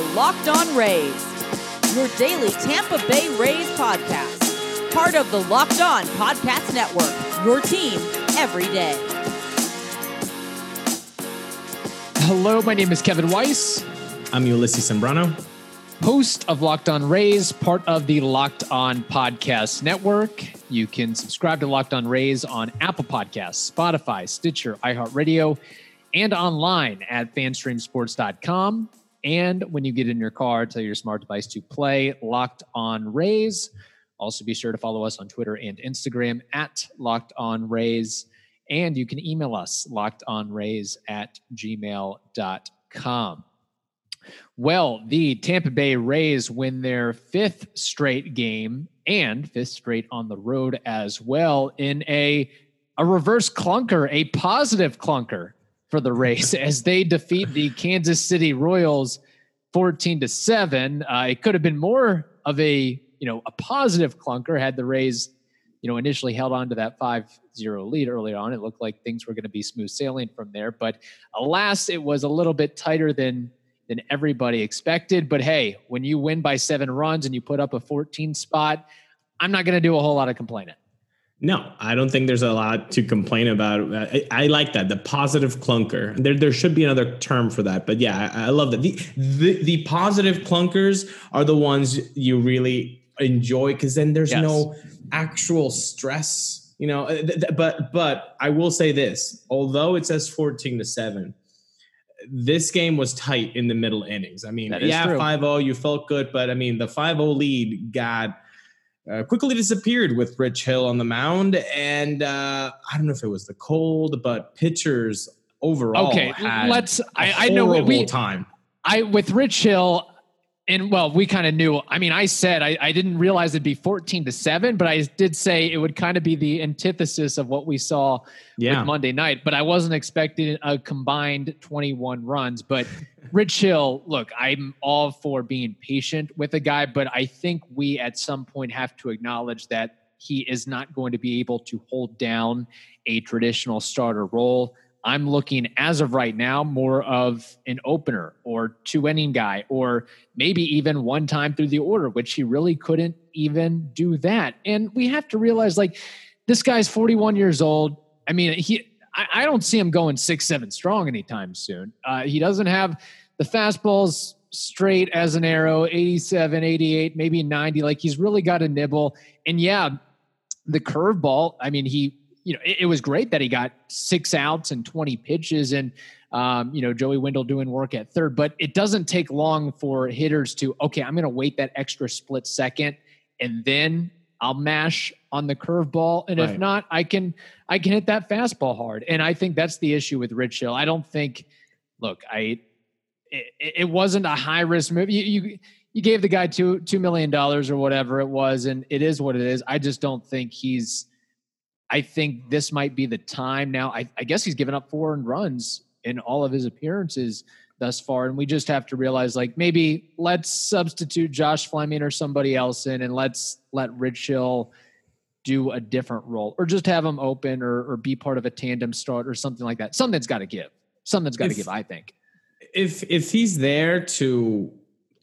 are Locked On Rays, your daily Tampa Bay Rays podcast. Part of the Locked On Podcast Network, your team every day. Hello, my name is Kevin Weiss, I'm Ulysses Sembrano. host of Locked On Rays, part of the Locked On Podcast Network. You can subscribe to Locked On Rays on Apple Podcasts, Spotify, Stitcher, iHeartRadio, and online at fanstreamsports.com. And when you get in your car, tell your smart device to play Locked On Rays. Also, be sure to follow us on Twitter and Instagram at Locked On Rays. And you can email us lockedonrays at gmail.com. Well, the Tampa Bay Rays win their fifth straight game and fifth straight on the road as well in a a reverse clunker, a positive clunker for the Rays as they defeat the Kansas City Royals 14 to 7. Uh, it could have been more of a, you know, a positive clunker had the Rays, you know, initially held on to that 5-0 lead earlier on. It looked like things were going to be smooth sailing from there, but alas, it was a little bit tighter than than everybody expected. But hey, when you win by 7 runs and you put up a 14 spot, I'm not going to do a whole lot of complaining. No, I don't think there's a lot to complain about. I, I like that the positive clunker. There, there should be another term for that, but yeah, I, I love that. The, the the positive clunkers are the ones you really enjoy because then there's Yes. no actual stress. You know, Uh, th- th- but but I will say this: although it says fourteen to seven, this game was tight in the middle innings. I mean, yeah, true. 5-0, you felt good, but I mean, the 5-0 lead got uh, quickly disappeared with Rich Hill on the mound, and uh, I don't know if it was the cold, but pitchers overall Okay, had let's. I, I know we. time. I with Rich Hill, and well, we kind of knew. I mean, I said I, I didn't realize it'd be fourteen to seven, but I did say it would kind of be the antithesis of what we saw Yeah, with Monday night. But I wasn't expecting a combined twenty-one runs. But Rich Hill, look, I'm all for being patient with a guy, but I think we at some point have to acknowledge that he is not going to be able to hold down a traditional starter role. I'm looking as of right now more of an opener or two inning guy, or maybe even one time through the order, which he really couldn't even do that. And we have to realize like this guy's 41 years old. I mean, he, I, I don't see him going six, seven strong anytime soon. Uh, he doesn't have the fastballs straight as an arrow, 87, 88, maybe 90. Like he's really got a nibble. And yeah, the curveball, I mean, he, you know, it, it was great that he got six outs and 20 pitches and, um, you know, Joey Wendle doing work at third, but it doesn't take long for hitters to, okay, I'm going to wait that extra split second and then I'll mash on the curveball. And if not, I can, I can hit that fastball hard. And I think that's the issue with Rich Hill. I don't think, look, I, it, it wasn't a high risk move. You, you, you gave the guy two, $2 million or whatever it was. And it is what it is. I just don't think he's, I think this might be the time now. I, I guess he's given up four earned runs in all of his appearances thus far. And we just have to realize like maybe let's substitute Josh Fleming or somebody else in and let's let Rich Hill do a different role or just have him open or, or be part of a tandem start or something like that. Something's got to give. Something's got to give, I think. if if he's there to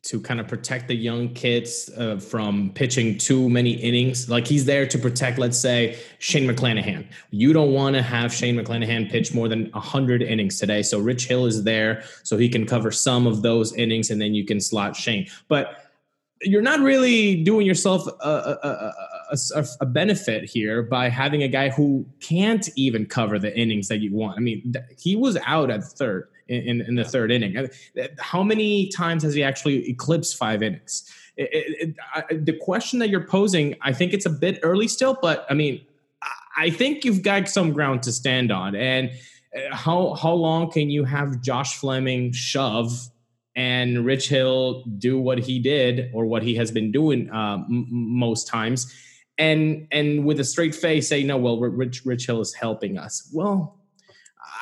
to kind of protect the young kids uh, from pitching too many innings, like he's there to protect, let's say Shane McClanahan. You don't want to have Shane McClanahan pitch more than hundred innings today. So Rich Hill is there so he can cover some of those innings, and then you can slot Shane. But you're not really doing yourself a, a, a, a, benefit here by having a guy who can't even cover the innings that you want. I mean, he was out at third in, in, the third inning. Uh, How many times has he actually eclipsed five innings? It, it, it, I, the question that you're posing, I think it's a bit early still, but I mean, I- think you've got some ground to stand on. And uh, how how long can you have Josh Fleming shove and Rich Hill do what he did or what he has been doing uh, m- most times, and and with a straight face say, no, well, Rich Rich Hill is helping us. Well,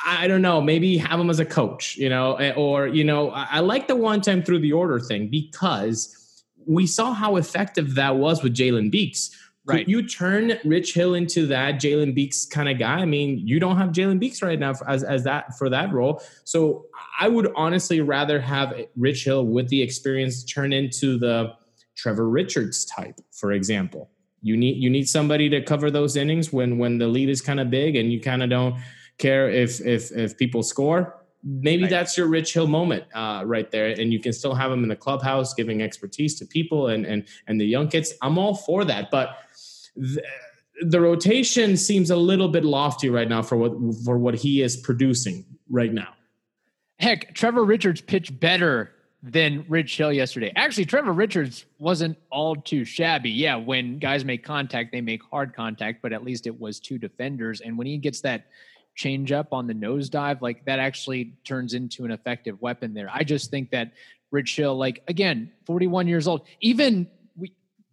I don't know. Maybe have him as a coach, you know, eh, or you know, I, like the one time through the order thing because we saw how effective that was with Jalen Beeks. Right. You turn Rich Hill into that Jalen Beeks kind of guy. I mean, you don't have Jalen Beeks right now as, as that for that role. So I would honestly rather have Rich Hill with the experience turn into the Trevor Richards type, for example. You need you need somebody to cover those innings when when the lead is kind of big and you kind of don't care if if if people score. Maybe right. that's your Rich Hill moment uh, right there, and you can still have him in the clubhouse giving expertise to people and and and the young kids. I'm all for that, but the, the rotation seems a little bit lofty right now for what for what he is producing right now. Heck, Trevor Richards pitched better than Rich Hill yesterday. Actually, Trevor Richards wasn't all too shabby. Yeah, when guys make contact, they make hard contact, but at least it was two defenders. And when he gets that change up on the nosedive, like that actually turns into an effective weapon there. I just think that Rich Hill, like again, 41 years old, even we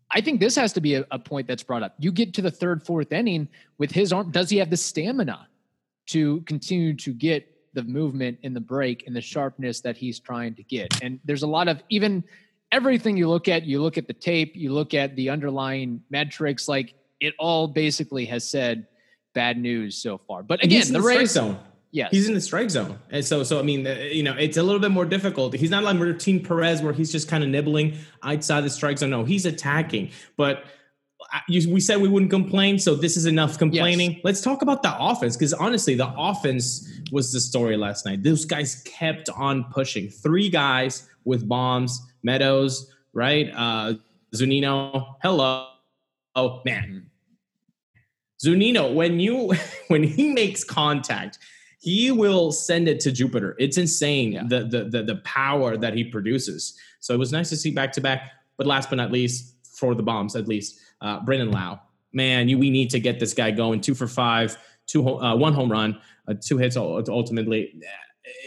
I think this has to be a, a point that's brought up. You get to the third, fourth inning with his arm. Does he have the stamina to continue to get the movement in the break and the sharpness that he's trying to get. And there's a lot of even everything you look at, you look at the tape, you look at the underlying metrics, like it all basically has said bad news so far. But again, the, the Rays zone. Yes. He's in the strike zone. And so, so I mean, uh, you know, it's a little bit more difficult. He's not like Martin Perez where he's just kind of nibbling outside the strike zone. No, he's attacking. But you, we said we wouldn't complain, so this is enough complaining. Yes. Let's talk about the offense because honestly, the offense was the story last night. Those guys kept on pushing. Three guys with bombs, Meadows, right? Uh, Zunino, hello, oh man, Zunino. When you when he makes contact, he will send it to Jupiter. It's insane yeah. the, the the the power that he produces. So it was nice to see back to back. But last but not least, for the bombs at least, uh, Brandon Lowe. Man, you, we need to get this guy going. Two for five, two uh, one home run, uh, two hits ultimately.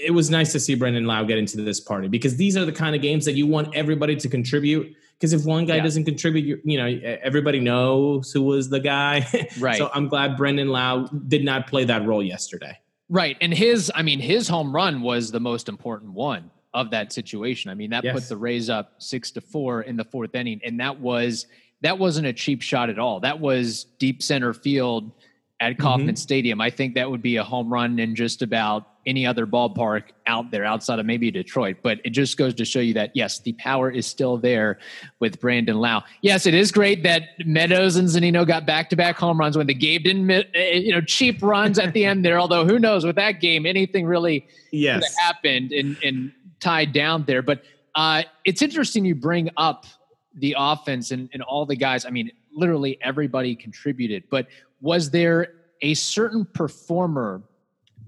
It was nice to see Brandon Lowe get into this party because these are the kind of games that you want everybody to contribute. Because if one guy yeah. doesn't contribute, you, you, know everybody knows who was the guy. Right. so I'm glad Brandon Lowe did not play that role yesterday. Right, and his I mean his home run was the most important one of that situation. I mean that yes. put the Rays up six to four in the fourth inning, and that was that wasn't a cheap shot at all. That was deep center field at Kauffman mm-hmm. Stadium. I think that would be a home run in just about any other ballpark out there outside of maybe Detroit. But it just goes to show you that yes, the power is still there with Brandon Lowe. Yes, it is great that Meadows and Zunino got back to back home runs when the game didn't, eh, eh, you know, cheap runs at the end there. Although who knows with that game, anything really yes. happened and, and tied down there. But uh, it's interesting you bring up the offense and, and all the guys, I mean, literally everybody contributed, but was there a certain performer?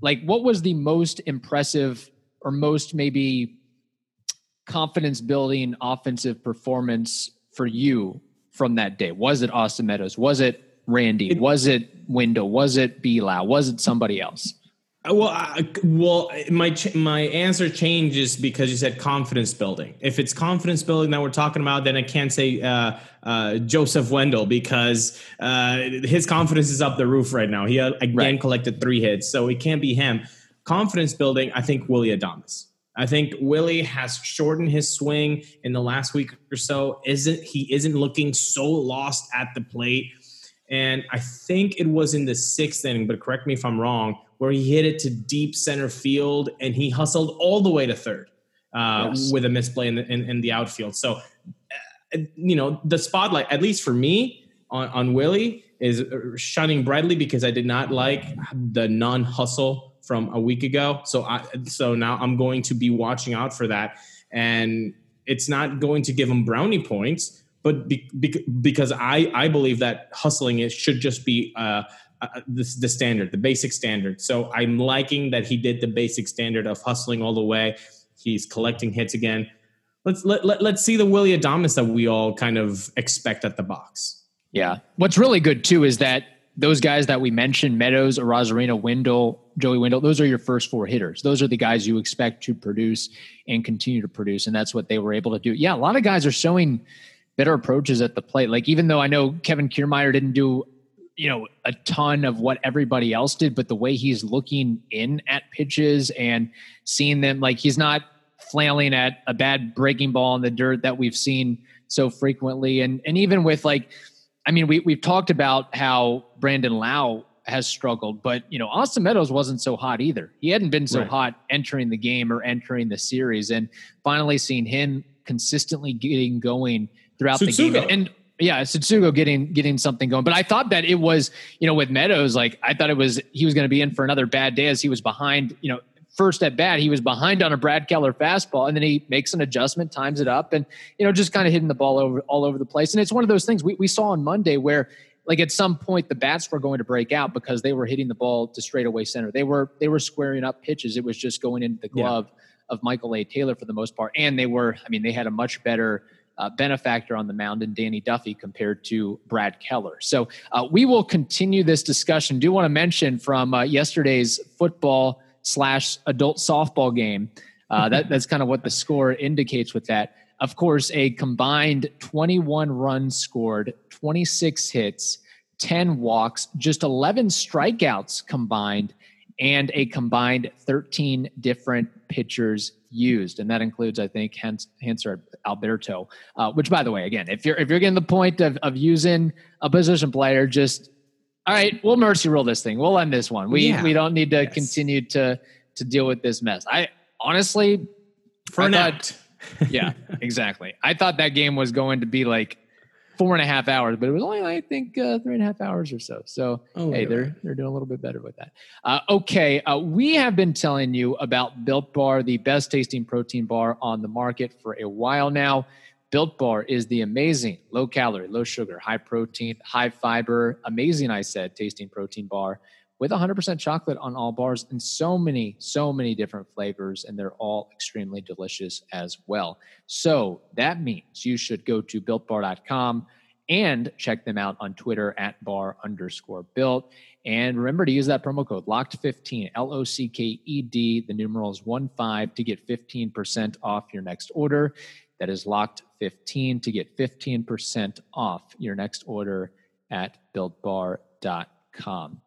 Like, what was the most impressive or most maybe confidence building offensive performance for you from that day? Was it Austin Meadows? Was it Randy? It, was it Wendle? Was it B. Lowe? Was it somebody else? Well, I, well, my my answer changes because you said confidence building. If it's confidence building that we're talking about, then I can't say uh, uh, Joseph Wendle because uh, his confidence is up the roof right now. He uh, again right. collected three hits, so it can't be him. Confidence building, I think Willie Adames. I think Willie has shortened his swing in the last week or so. Isn't he? Isn't looking so lost at the plate. And I think it was in the sixth inning, but correct me if I'm wrong where he hit it to deep center field and he hustled all the way to third uh, yes. with a misplay in the, in, in the outfield. So, uh, you know, the spotlight, at least for me on, on Willy, is shining brightly because I did not like the non hustle from a week ago. So, I, so now I'm going to be watching out for that. And it's not going to give him brownie points, but be, be, because I, I believe that hustling it should just be uh, uh, the, the standard, the basic standard. So I'm liking that he did the basic standard of hustling all the way. He's collecting hits again. Let's let, let let's see the Willy Adames that we all kind of expect at the box. Yeah. What's really good too is that those guys that we mentioned, Meadows, Arozarena, Wendle, Joey Wendle, those are your first four hitters. Those are the guys you expect to produce and continue to produce. And that's what they were able to do. Yeah, a lot of guys are showing better approaches at the plate. Like even though I know Kevin Kiermaier didn't do you know a ton of what everybody else did but the way he's looking in at pitches and seeing them like he's not flailing at a bad breaking ball in the dirt that we've seen so frequently and and even with like I mean, we we've talked about how Brandon Lowe has struggled, but you know, Austin Meadows wasn't so hot either. He hadn't been so Right. hot entering the game or entering the series, and finally seeing him consistently getting going throughout the game. And yeah, Satsugo getting getting something going. But I thought that it was, you know, with Meadows, like I thought it was he was going to be in for another bad day as he was behind, you know, first at bat, he was behind on a Brad Keller fastball, and then he makes an adjustment, times it up, and you know, just kind of hitting the ball over all over the place. And it's one of those things we, we saw on Monday where like at some point the bats were going to break out because they were hitting the ball to straightaway center. They were they were squaring up pitches. It was just going into the Yeah. glove of Michael A. Taylor for the most part. And they were, I mean, they had a much better uh, benefactor on the mound in Danny Duffy compared to Brad Keller. So uh, we will continue this discussion. Do want to mention from uh, yesterday's football slash adult softball game. Uh, that, that's kind of what the score indicates with that. Of course, a combined 21 runs scored, 26 hits, 10 walks, just 11 strikeouts combined, and a combined 13 different pitchers used, and that includes, I think, Hans, Hanser Alberto. Uh, which, by the way, again, if you're if you're getting the point of of using a position player, just all right, we'll mercy rule this thing. We'll end this one. We Yeah. we don't need to Yes. continue to to deal with this mess. I honestly, For I thought- yeah, exactly. I thought that game was going to be like four and a half hours, but it was only I think uh, three and a half hours or so. So Oh, hey, they're they're doing a little bit better with that. Uh, okay, uh, we have been telling you about Built Bar, the best tasting protein bar on the market for a while now. Built Bar is the amazing low calorie, low sugar, high protein, high fiber, amazing. I said tasting protein bar with 100% chocolate on all bars and so many, so many different flavors, and they're all extremely delicious as well. So that means you should go to builtbar.com and check them out on Twitter at bar underscore built. And remember to use that promo code locked15, L O C K E D, the numerals 1 5 to get 15% off your next order. That is locked 15 to get 15% off your next order at builtbar.com.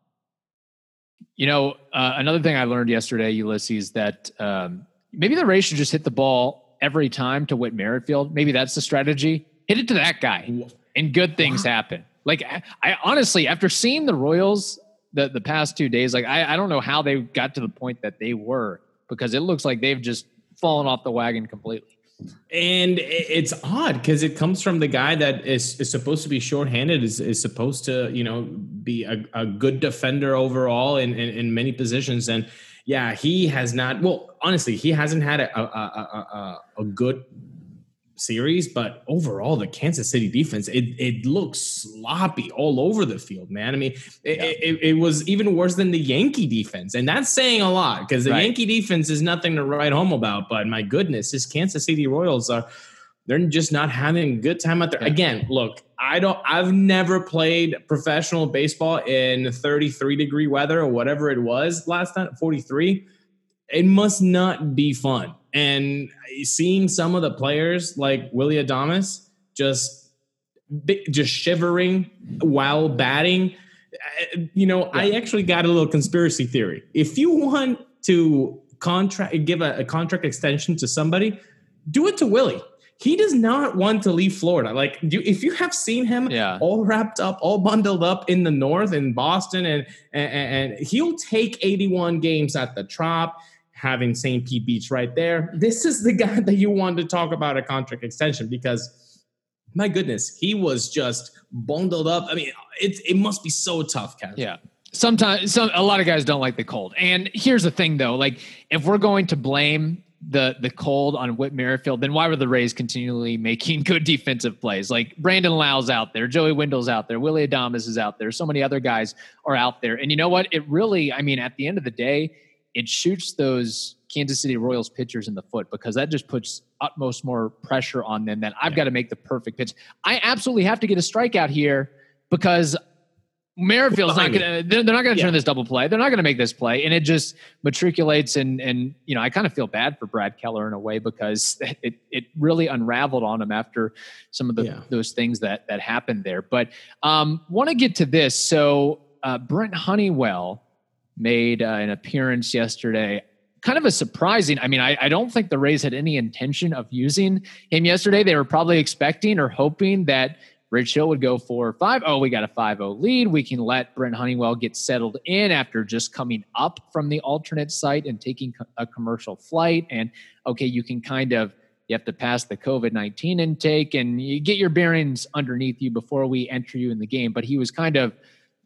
You know, uh, another thing I learned yesterday, Ulysses, that um, maybe the Rays should just hit the ball every time to Whit Merrifield. Maybe that's the strategy. Hit it to that guy, and good things happen. Like I, I honestly, after seeing the Royals the the past two days, like I, I don't know how they got to the point that they were because it looks like they've just fallen off the wagon completely. And it's odd because it comes from the guy that is, is supposed to be shorthanded, is, is supposed to, you know, be a, a good defender overall in, in, in many positions. And yeah, he has not, well, honestly, he hasn't had a, a, a, a, a good series, but overall, the Kansas City defense, it, it looks sloppy all over the field, man. I mean, it, Yeah. it, it was even worse than the Yankee defense. And that's saying a lot because the Right. Yankee defense is nothing to write home about. But my goodness, this Kansas City Royals are they're just not having a good time out there. Yeah. Again, look, I don't I've never played professional baseball in 33 degree weather or whatever it was last time, 43. It must not be fun. And seeing some of the players like Willie Adames just just shivering while batting, uh, you know, I actually got a little conspiracy theory. If you want to contract give a, a contract extension to somebody, do it to Willie. He does not want to leave Florida. Like, do, if you have seen him Yeah. all wrapped up, all bundled up in the north in Boston, and and, and he'll take 81 games at the Trop, having St. Pete Beach right there. This is the guy that you want to talk about a contract extension because my goodness, he was just bundled up. I mean, it it must be so tough, Ken. Yeah. Sometimes some a lot of guys don't like the cold. And here's the thing though, like if we're going to blame the the cold on Whit Merrifield, then why were the Rays continually making good defensive plays? Like Brandon Lowe's out there, Joey Wendle's out there, Willie Adames is out there, so many other guys are out there. And you know what? It really, I mean, at the end of the day, it shoots those Kansas City Royals pitchers in the foot because that just puts utmost more pressure on them that I've got to make the perfect pitch. I absolutely have to get a strikeout here because Merrifield's not going to, they're, they're not going to Yeah. turn this double play. They're not going to make this play. And it just matriculates. And, and, you know, I kind of feel bad for Brad Keller in a way because it, it really unraveled on him after some of the, Yeah. those things that, that happened there. But um, want to get to this. So uh, Brent Honeywell made uh, an appearance yesterday. Kind of a surprising. I mean, I, I don't think the Rays had any intention of using him yesterday. They were probably expecting or hoping that Rich Hill would go for 5 0. We got a 5 0 lead. We can let Brent Honeywell get settled in after just coming up from the alternate site and taking a commercial flight. And okay, you can kind of you have to pass the COVID 19 intake and you get your bearings underneath you before we enter you in the game. But he was kind of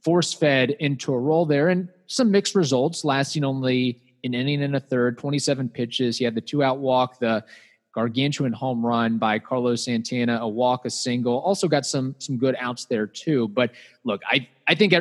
force fed into a role there and some mixed results, lasting only an inning and a third, 27 pitches. He had the two out walk, the gargantuan home run by Carlos Santana, a walk, a single. Also got some some good outs there too. But look, I I think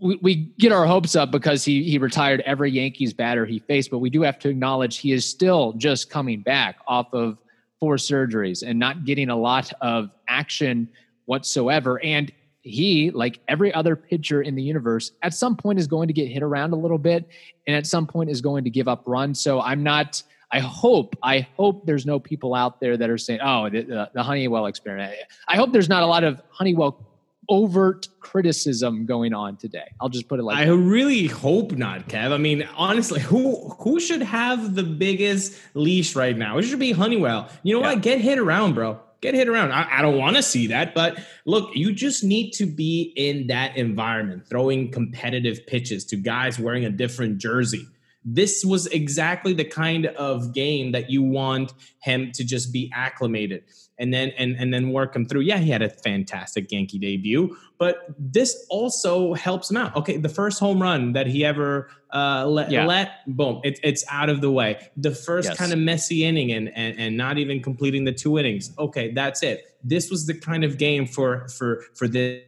we, we get our hopes up because he he retired every Yankees batter he faced, but we do have to acknowledge he is still just coming back off of four surgeries and not getting a lot of action whatsoever. And he, like every other pitcher in the universe, at some point is going to get hit around a little bit, and at some point is going to give up runs. So I'm not I hope, I hope there's no people out there that are saying, "Oh, the, the, Honeywell experiment." I hope there's not a lot of Honeywell overt criticism going on today. I'll just put it like I that. really hope not, Kev. I mean, honestly, who who should have the biggest leash right now? It should be Honeywell. You know yeah. what? Get hit around, bro. Get hit around. I, I don't want to see that, but look, you just need to be in that environment, throwing competitive pitches to guys wearing a different jersey this was exactly the kind of game that you want him to just be acclimated and then and and then work him through. Yeah, he had a fantastic Yankee debut, but this also helps him out. Okay, the first home run that he ever uh, let, yeah. let boom, it, it's out of the way. The first yes. kind of messy inning and, and and not even completing the two innings. Okay, that's it. This was the kind of game for for for this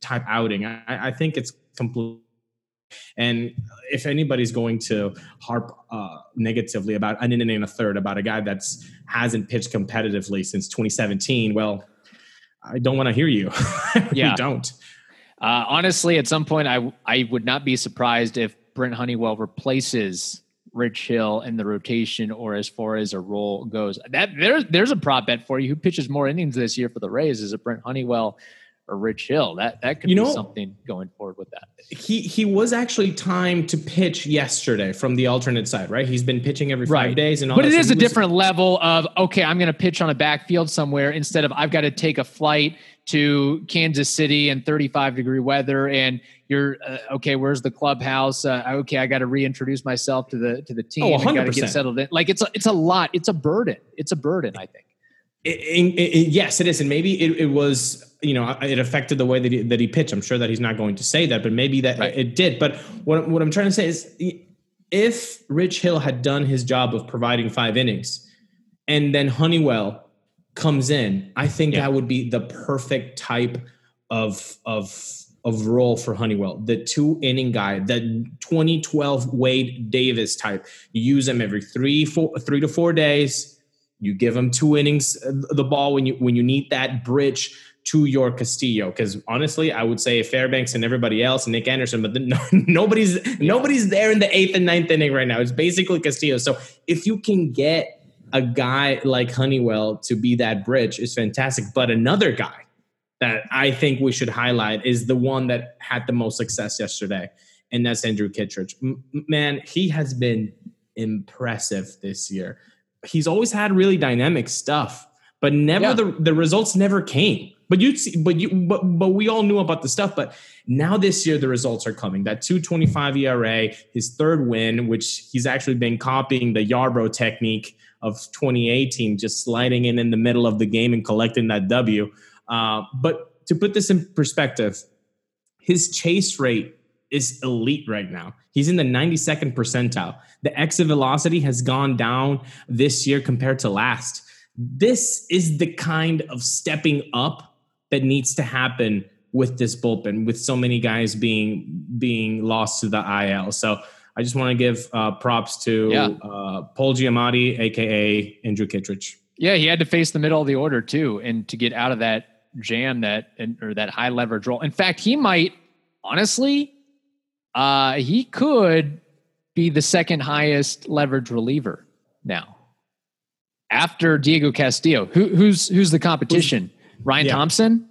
type outing. I, I think it's completely and if anybody's going to harp uh, negatively about an inning and a third about a guy that's hasn't pitched competitively since 2017, well, I don't want to hear you. yeah, don't. Uh, honestly, at some point, I I would not be surprised if Brent Honeywell replaces Rich Hill in the rotation, or as far as a role goes. That there's there's a prop bet for you. Who pitches more innings this year for the Rays? Is it Brent Honeywell or Rich Hill. That that could you be know, something going forward with that. He he was actually timed to pitch yesterday from the alternate side, right? He's been pitching every five right. days, and all. but it is a was, different level of okay. I'm going to pitch on a backfield somewhere instead of I've got to take a flight to Kansas City in 35 degree weather, and you're uh, okay. Where's the clubhouse? Uh, okay, I got to reintroduce myself to the to the team. Oh, got to get settled in. Like it's a, it's a lot. It's a burden. It's a burden. I think. It, it, it, yes, it is, and maybe it, was you know it affected the way that he, that he pitched. I'm sure that he's not going to say that, but maybe that right. it did. But what what I'm trying to say is, if Rich Hill had done his job of providing five innings, and then Honeywell comes in, I think yeah. that would be the perfect type of of of role for Honeywell, the two inning guy, the 2012 Wade Davis type. You use him every three, four, three to four days you give them two innings uh, the ball when you when you need that bridge to your Castillo. Because honestly, I would say Fairbanks and everybody else, and Nick Anderson, but the, no, nobody's yeah. nobody's there in the eighth and ninth inning right now. It's basically Castillo. So if you can get a guy like Honeywell to be that bridge, is fantastic. But another guy that I think we should highlight is the one that had the most success yesterday, and that's Andrew Kittredge. M- man, he has been impressive this year he's always had really dynamic stuff, but never yeah. the the results never came. But you see, but you but but we all knew about the stuff. But now this year the results are coming. That 225 ERA, his third win, which he's actually been copying the Yarbrough technique of 2018, just sliding in in the middle of the game and collecting that W. Uh, but to put this in perspective, his chase rate is elite right now. He's in the 92nd percentile. The exit velocity has gone down this year compared to last. This is the kind of stepping up that needs to happen with this bullpen, with so many guys being being lost to the IL. So I just want to give uh, props to yeah. uh, Paul Giamatti, aka Andrew Kittredge. Yeah, he had to face the middle of the order too, and to get out of that jam that or that high leverage role. In fact, he might honestly uh, he could be the second highest leverage reliever now. After Diego Castillo, who, who's who's the competition? Ryan yeah. Thompson.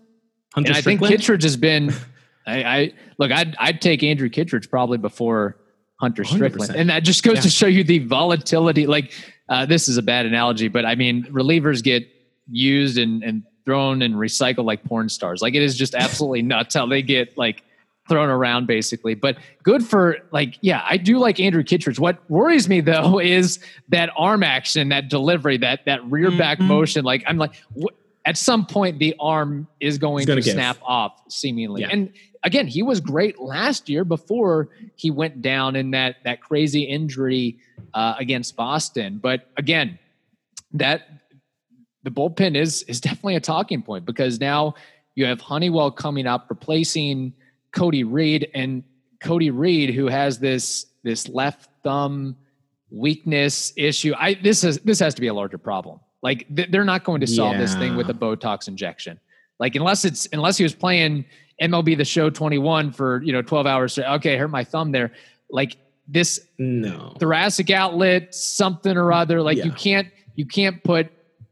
Hunter and I think Kittredge has been. I, I, look. I'd I'd take Andrew Kittredge probably before Hunter Strickland, 100%. and that just goes yeah. to show you the volatility. Like uh, this is a bad analogy, but I mean relievers get used and and thrown and recycled like porn stars. Like it is just absolutely nuts how they get like thrown around basically. But good for like, yeah, I do like Andrew Kittredge. What worries me though is that arm action, that delivery, that that rear back mm-hmm. motion. Like I'm like, wh- at some point the arm is going to give. snap off seemingly. Yeah. And again, he was great last year before he went down in that that crazy injury uh, against Boston. But again, that the bullpen is is definitely a talking point because now you have Honeywell coming up replacing Cody Reed and Cody Reed who has this this left thumb weakness issue. I this is this has to be a larger problem. Like th- they're not going to solve yeah. this thing with a Botox injection. Like unless it's unless he was playing MLB the Show 21 for you know 12 hours. Okay, I hurt my thumb there. Like this no thoracic outlet, something or other. Like yeah. you can't you can't put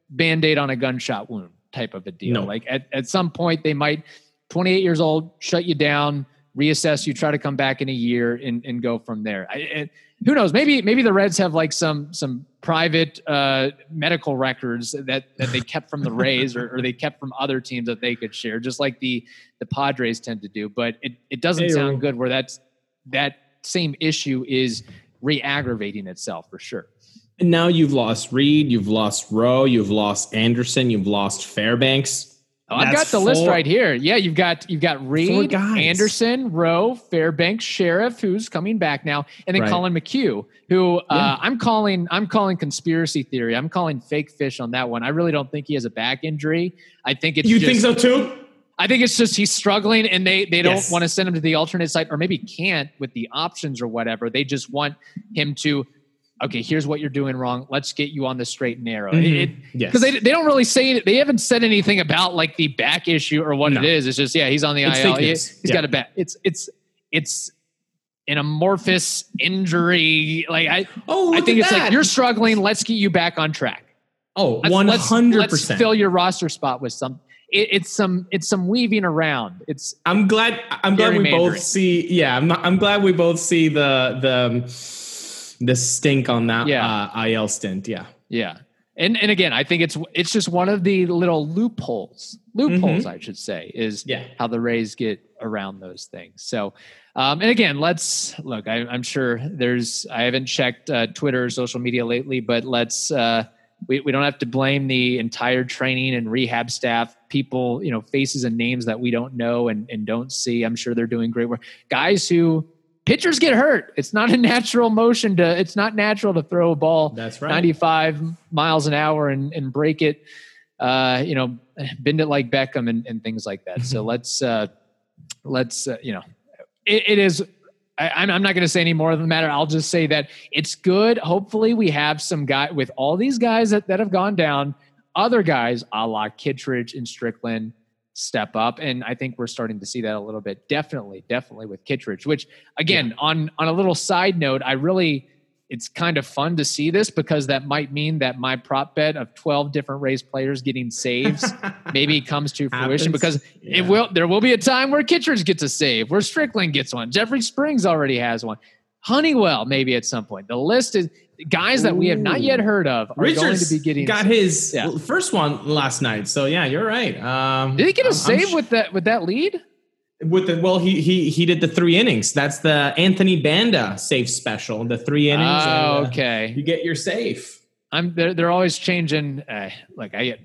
band-aid on a gunshot wound type of a deal. No. Like at, at some point they might 28 years old, shut you down, reassess you, try to come back in a year and, and go from there. I, and who knows? Maybe maybe the Reds have like some some private uh, medical records that that they kept from the Rays or, or, they kept from other teams that they could share, just like the the Padres tend to do. But it, it doesn't hey, sound good where that's that same issue is re-aggravating itself for sure. And now you've lost Reed, you've lost Roe, you've lost Anderson, you've lost Fairbanks. Oh, I've got the four, list right here. Yeah, you've got you've got Reed, Anderson, Roe, Fairbanks, Sherriff, who's coming back now, and then right. Collin McHugh, who uh. I'm calling I'm calling conspiracy theory. I'm calling fake fish on that one. I really don't think he has a back injury. I think it's you just, think so too. I think it's just he's struggling, and they they don't yes. want to send him to the alternate site, or maybe can't with the options or whatever. They just want him to okay, here's what you're doing wrong. Let's get you on the straight and narrow. Mm-hmm. Because yes. they, they don't really say They haven't said anything about like the back issue or what no. it is. It's just, yeah, he's on the it's IL. He, has yeah. got a back. It's, it's, it's an amorphous injury. Like I, oh, I think it's that. like you're struggling. Let's get you back on track. oh one hundred percent. Let's Fill your roster spot with some. It, it's some. It's some weaving around. It's. I'm glad. I'm glad we both see. Yeah, I'm. Not, I'm glad we both see the the the stink on that yeah. uh, IL stint. Yeah. Yeah. And and again, I think it's it's just one of the little loopholes. Loopholes, mm-hmm. I should say, is yeah. how the Rays get around those things. So, um, and again, let's look. I, am sure there's. I haven't checked uh, Twitter or social media lately, but let's. Uh, we, we don't have to blame the entire training and rehab staff people you know faces and names that we don't know and, and don't see i'm sure they're doing great work guys who pitchers get hurt. It's not a natural motion to. It's not natural to throw a ball. That's right. 95 miles an hour and and break it. Uh, you know, bend it like Beckham and, and things like that. so let's uh, let's uh, you know, it, it is. I, am not going to say any more than the matter. I'll just say that it's good. Hopefully, we have some guy with all these guys that, that have gone down. Other guys, a la Kittredge and Strickland, step up and i think we're starting to see that a little bit definitely definitely with kittredge which again yeah. on on a little side note i really it's kind of fun to see this because that might mean that my prop bet of 12 different race players getting saves maybe comes to fruition because yeah. it will there will be a time where kittredge gets a save where strickland gets one jeffrey springs already has one honeywell maybe at some point the list is guys that we have not yet heard of are Richards going to be getting got his yeah. first one last night. So yeah, you're right. Um, did he get a I'm, save I'm with that with that lead? With the well, he he he did the three innings. That's the Anthony Banda safe special. The three innings. Oh, and, uh, okay. You get your safe. I'm they're, they're always changing. Uh, like I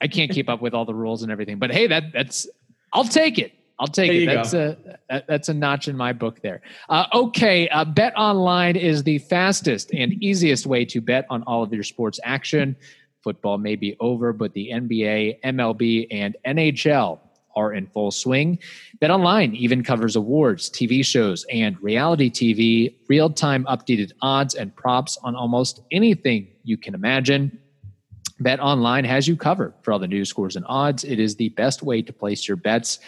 I can't keep up with all the rules and everything. But hey, that that's I'll take it. I'll take there it. That's go. a that's a notch in my book there. Uh, okay, uh, Bet Online is the fastest and easiest way to bet on all of your sports action. Football may be over, but the NBA, MLB, and NHL are in full swing. Bet Online even covers awards, TV shows, and reality TV, real time updated odds and props on almost anything you can imagine. Bet Online has you covered for all the news, scores, and odds. It is the best way to place your bets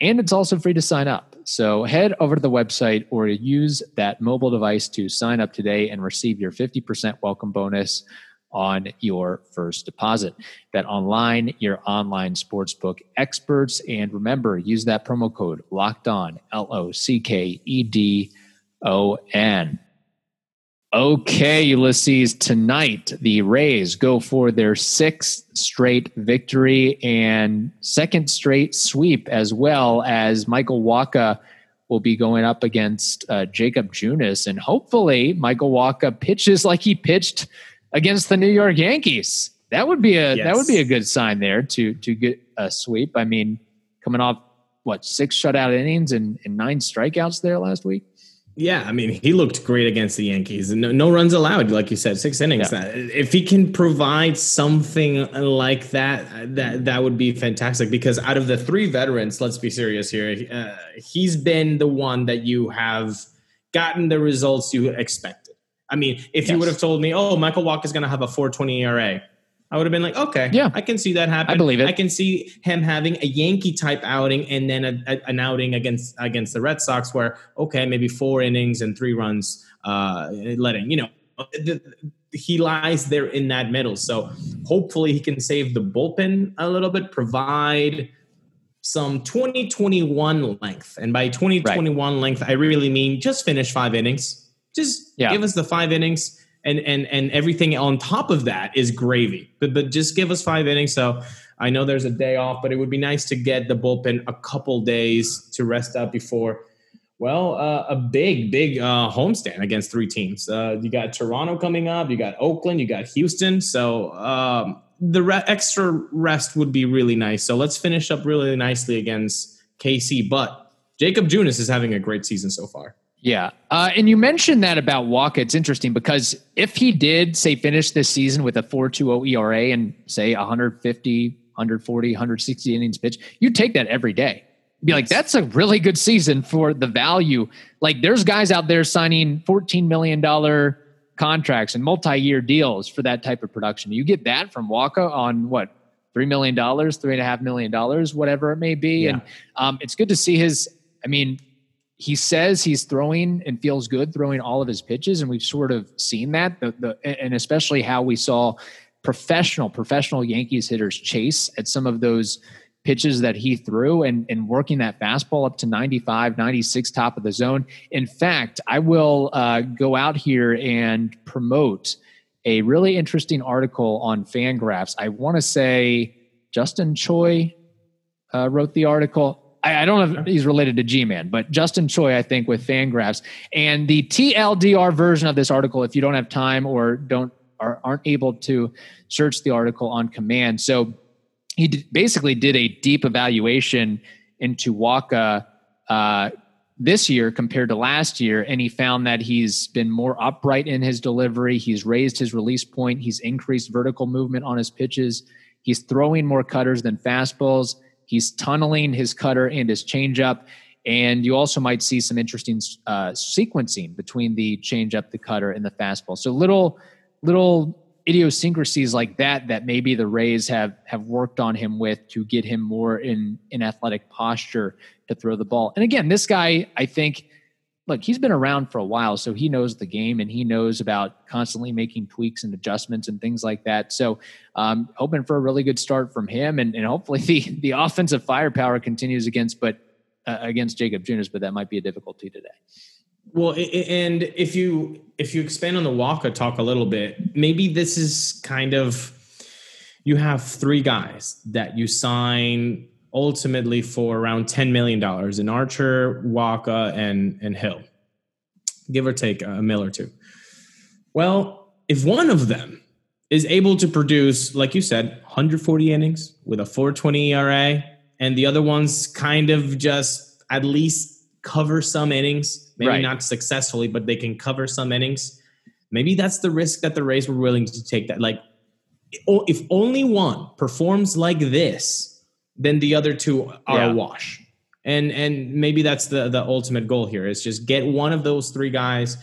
and it's also free to sign up. So head over to the website or use that mobile device to sign up today and receive your 50% welcome bonus on your first deposit. Bet online, your online sportsbook experts. And remember, use that promo code locked on, L O C K E D O N. Okay, Ulysses. Tonight, the Rays go for their sixth straight victory and second straight sweep, as well as Michael Wacha will be going up against uh, Jakob Junis. And hopefully, Michael Wacha pitches like he pitched against the New York Yankees. That would be a yes. that would be a good sign there to to get a sweep. I mean, coming off what six shutout innings and, and nine strikeouts there last week. Yeah, I mean, he looked great against the Yankees. No, no runs allowed, like you said, six innings. Yeah. If he can provide something like that, that that would be fantastic. Because out of the three veterans, let's be serious here, uh, he's been the one that you have gotten the results you expected. I mean, if yes. you would have told me, "Oh, Michael Wacha is going to have a 4.20 ERA," I would have been like, okay, yeah, I can see that happen. I believe it. I can see him having a Yankee type outing and then a, a, an outing against against the Red Sox where okay, maybe four innings and three runs, uh, letting you know. The, he lies there in that middle. So hopefully he can save the bullpen a little bit, provide some 2021 length. And by 2021 right. length, I really mean just finish five innings. Just yeah. give us the five innings and and and everything on top of that is gravy. But but just give us five innings. So I know there's a day off, but it would be nice to get the bullpen a couple days to rest up before. Well, uh, a big, big uh, homestand against three teams. Uh, you got Toronto coming up. You got Oakland. You got Houston. So um, the re- extra rest would be really nice. So let's finish up really nicely against KC. But Jakob Junis is having a great season so far. Yeah. Uh, and you mentioned that about Wacha. It's interesting because if he did, say, finish this season with a 4.20 ERA and say 150, 140, 160 innings pitch, you take that every day. Be yes. like, that's a really good season for the value. Like, there's guys out there signing $14 million contracts and multi year deals for that type of production. You get that from Wacha on what? $3 million, $3.5 million, whatever it may be. Yeah. And um, it's good to see his, I mean, he says he's throwing and feels good throwing all of his pitches, and we've sort of seen that. The, the, and especially how we saw professional professional Yankees hitters chase at some of those pitches that he threw and, and working that fastball up to 95, 96 top of the zone. In fact, I will uh, go out here and promote a really interesting article on Fangraphs. I want to say Justin Choi uh, wrote the article. I, I don't know if he's related to G-Man, but Justin Choi, I think, with Fangraphs. And the TLDR version of this article, if you don't have time or don't are, aren't able to search the article on command. So he did, basically did a deep evaluation into Wacha uh, this year compared to last year, and he found that he's been more upright in his delivery. He's raised his release point. He's increased vertical movement on his pitches. He's throwing more cutters than fastballs. He's tunneling his cutter and his changeup. And you also might see some interesting uh, sequencing between the changeup, the cutter, and the fastball. So little, little idiosyncrasies like that that maybe the Rays have have worked on him with to get him more in in athletic posture to throw the ball. And again, this guy, I think look, he's been around for a while, so he knows the game and he knows about constantly making tweaks and adjustments and things like that. So, um, hoping for a really good start from him, and, and hopefully the the offensive firepower continues against, but uh, against Jakob Junis, but that might be a difficulty today. Well, and if you if you expand on the Wacha talk a little bit, maybe this is kind of you have three guys that you sign ultimately for around $10 million in Archer, Wacha, and, and Hill, give or take a mill or two. Well, if one of them is able to produce, like you said, 140 innings with a 420 ERA, and the other ones kind of just at least cover some innings, maybe right. not successfully, but they can cover some innings. Maybe that's the risk that the Rays were willing to take. That like, if only one performs like this, then the other two are yeah. a wash. And and maybe that's the the ultimate goal here is just get one of those three guys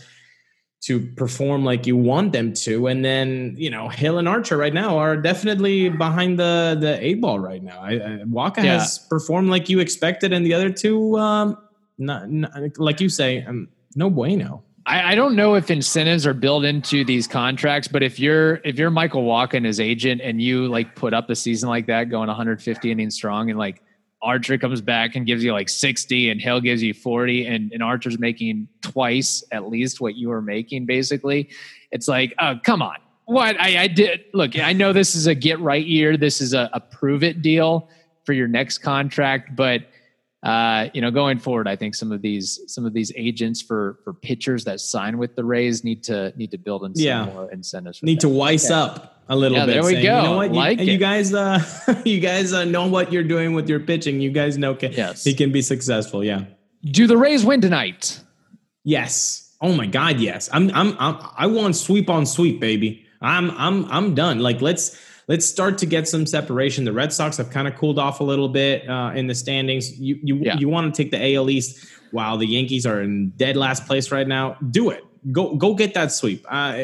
to perform like you want them to and then you know hill and archer right now are definitely behind the the eight ball right now I, I, Wacha yeah. has performed like you expected and the other two um not, not like you say um, no bueno I, I, don't know if incentives are built into these contracts, but if you're if you're Michael Wacha, his agent, and you like put up a season like that, going 150 innings strong, and like Archer comes back and gives you like 60 and Hill gives you 40 and, and Archer's making twice at least what you were making basically. It's like, oh, come on. What I, I did look, I know this is a get right year. This is a, a prove it deal for your next contract, but uh, you know, going forward, I think some of these some of these agents for for pitchers that sign with the Rays need to need to build in some yeah. more incentives. Need to wise up a little yeah, bit. There we saying, go. You know what? Like you, you guys, uh, you guys uh, know what you're doing with your pitching. You guys know can, yes. he can be successful. Yeah. Do the Rays win tonight? Yes. Oh my God, yes. I'm I'm, I'm I want sweep on sweep, baby. I'm I'm I'm done. Like let's let's start to get some separation. The Red Sox have kind of cooled off a little bit uh, in the standings. You you yeah. you want to take the AL East while the Yankees are in dead last place right now. Do it. Go go get that sweep. Uh,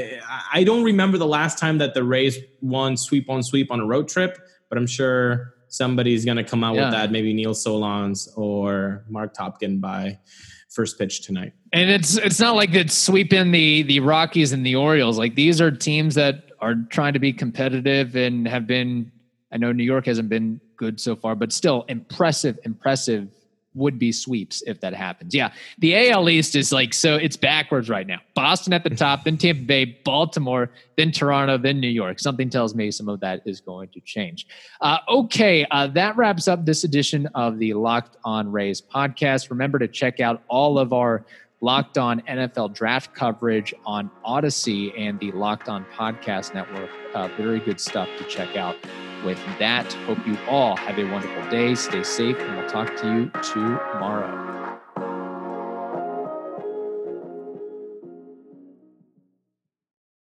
I don't remember the last time that the Rays won sweep on sweep on a road trip, but I'm sure somebody's going to come out yeah. with that. Maybe Neil Solondz or Marc Topkin by first pitch tonight. And it's it's not like it's sweeping the the Rockies and the Orioles. Like these are teams that are trying to be competitive and have been. I know New York hasn't been good so far, but still impressive, impressive would be sweeps if that happens. Yeah, the AL East is like so it's backwards right now. Boston at the top, then Tampa Bay, Baltimore, then Toronto, then New York. Something tells me some of that is going to change. Uh, okay, uh, that wraps up this edition of the Locked On Rays podcast. Remember to check out all of our Locked On NFL draft coverage on Odyssey and the Locked On Podcast Network. Uh, very good stuff to check out with that, hope you all have a wonderful day. Stay safe, and we'll talk to you tomorrow.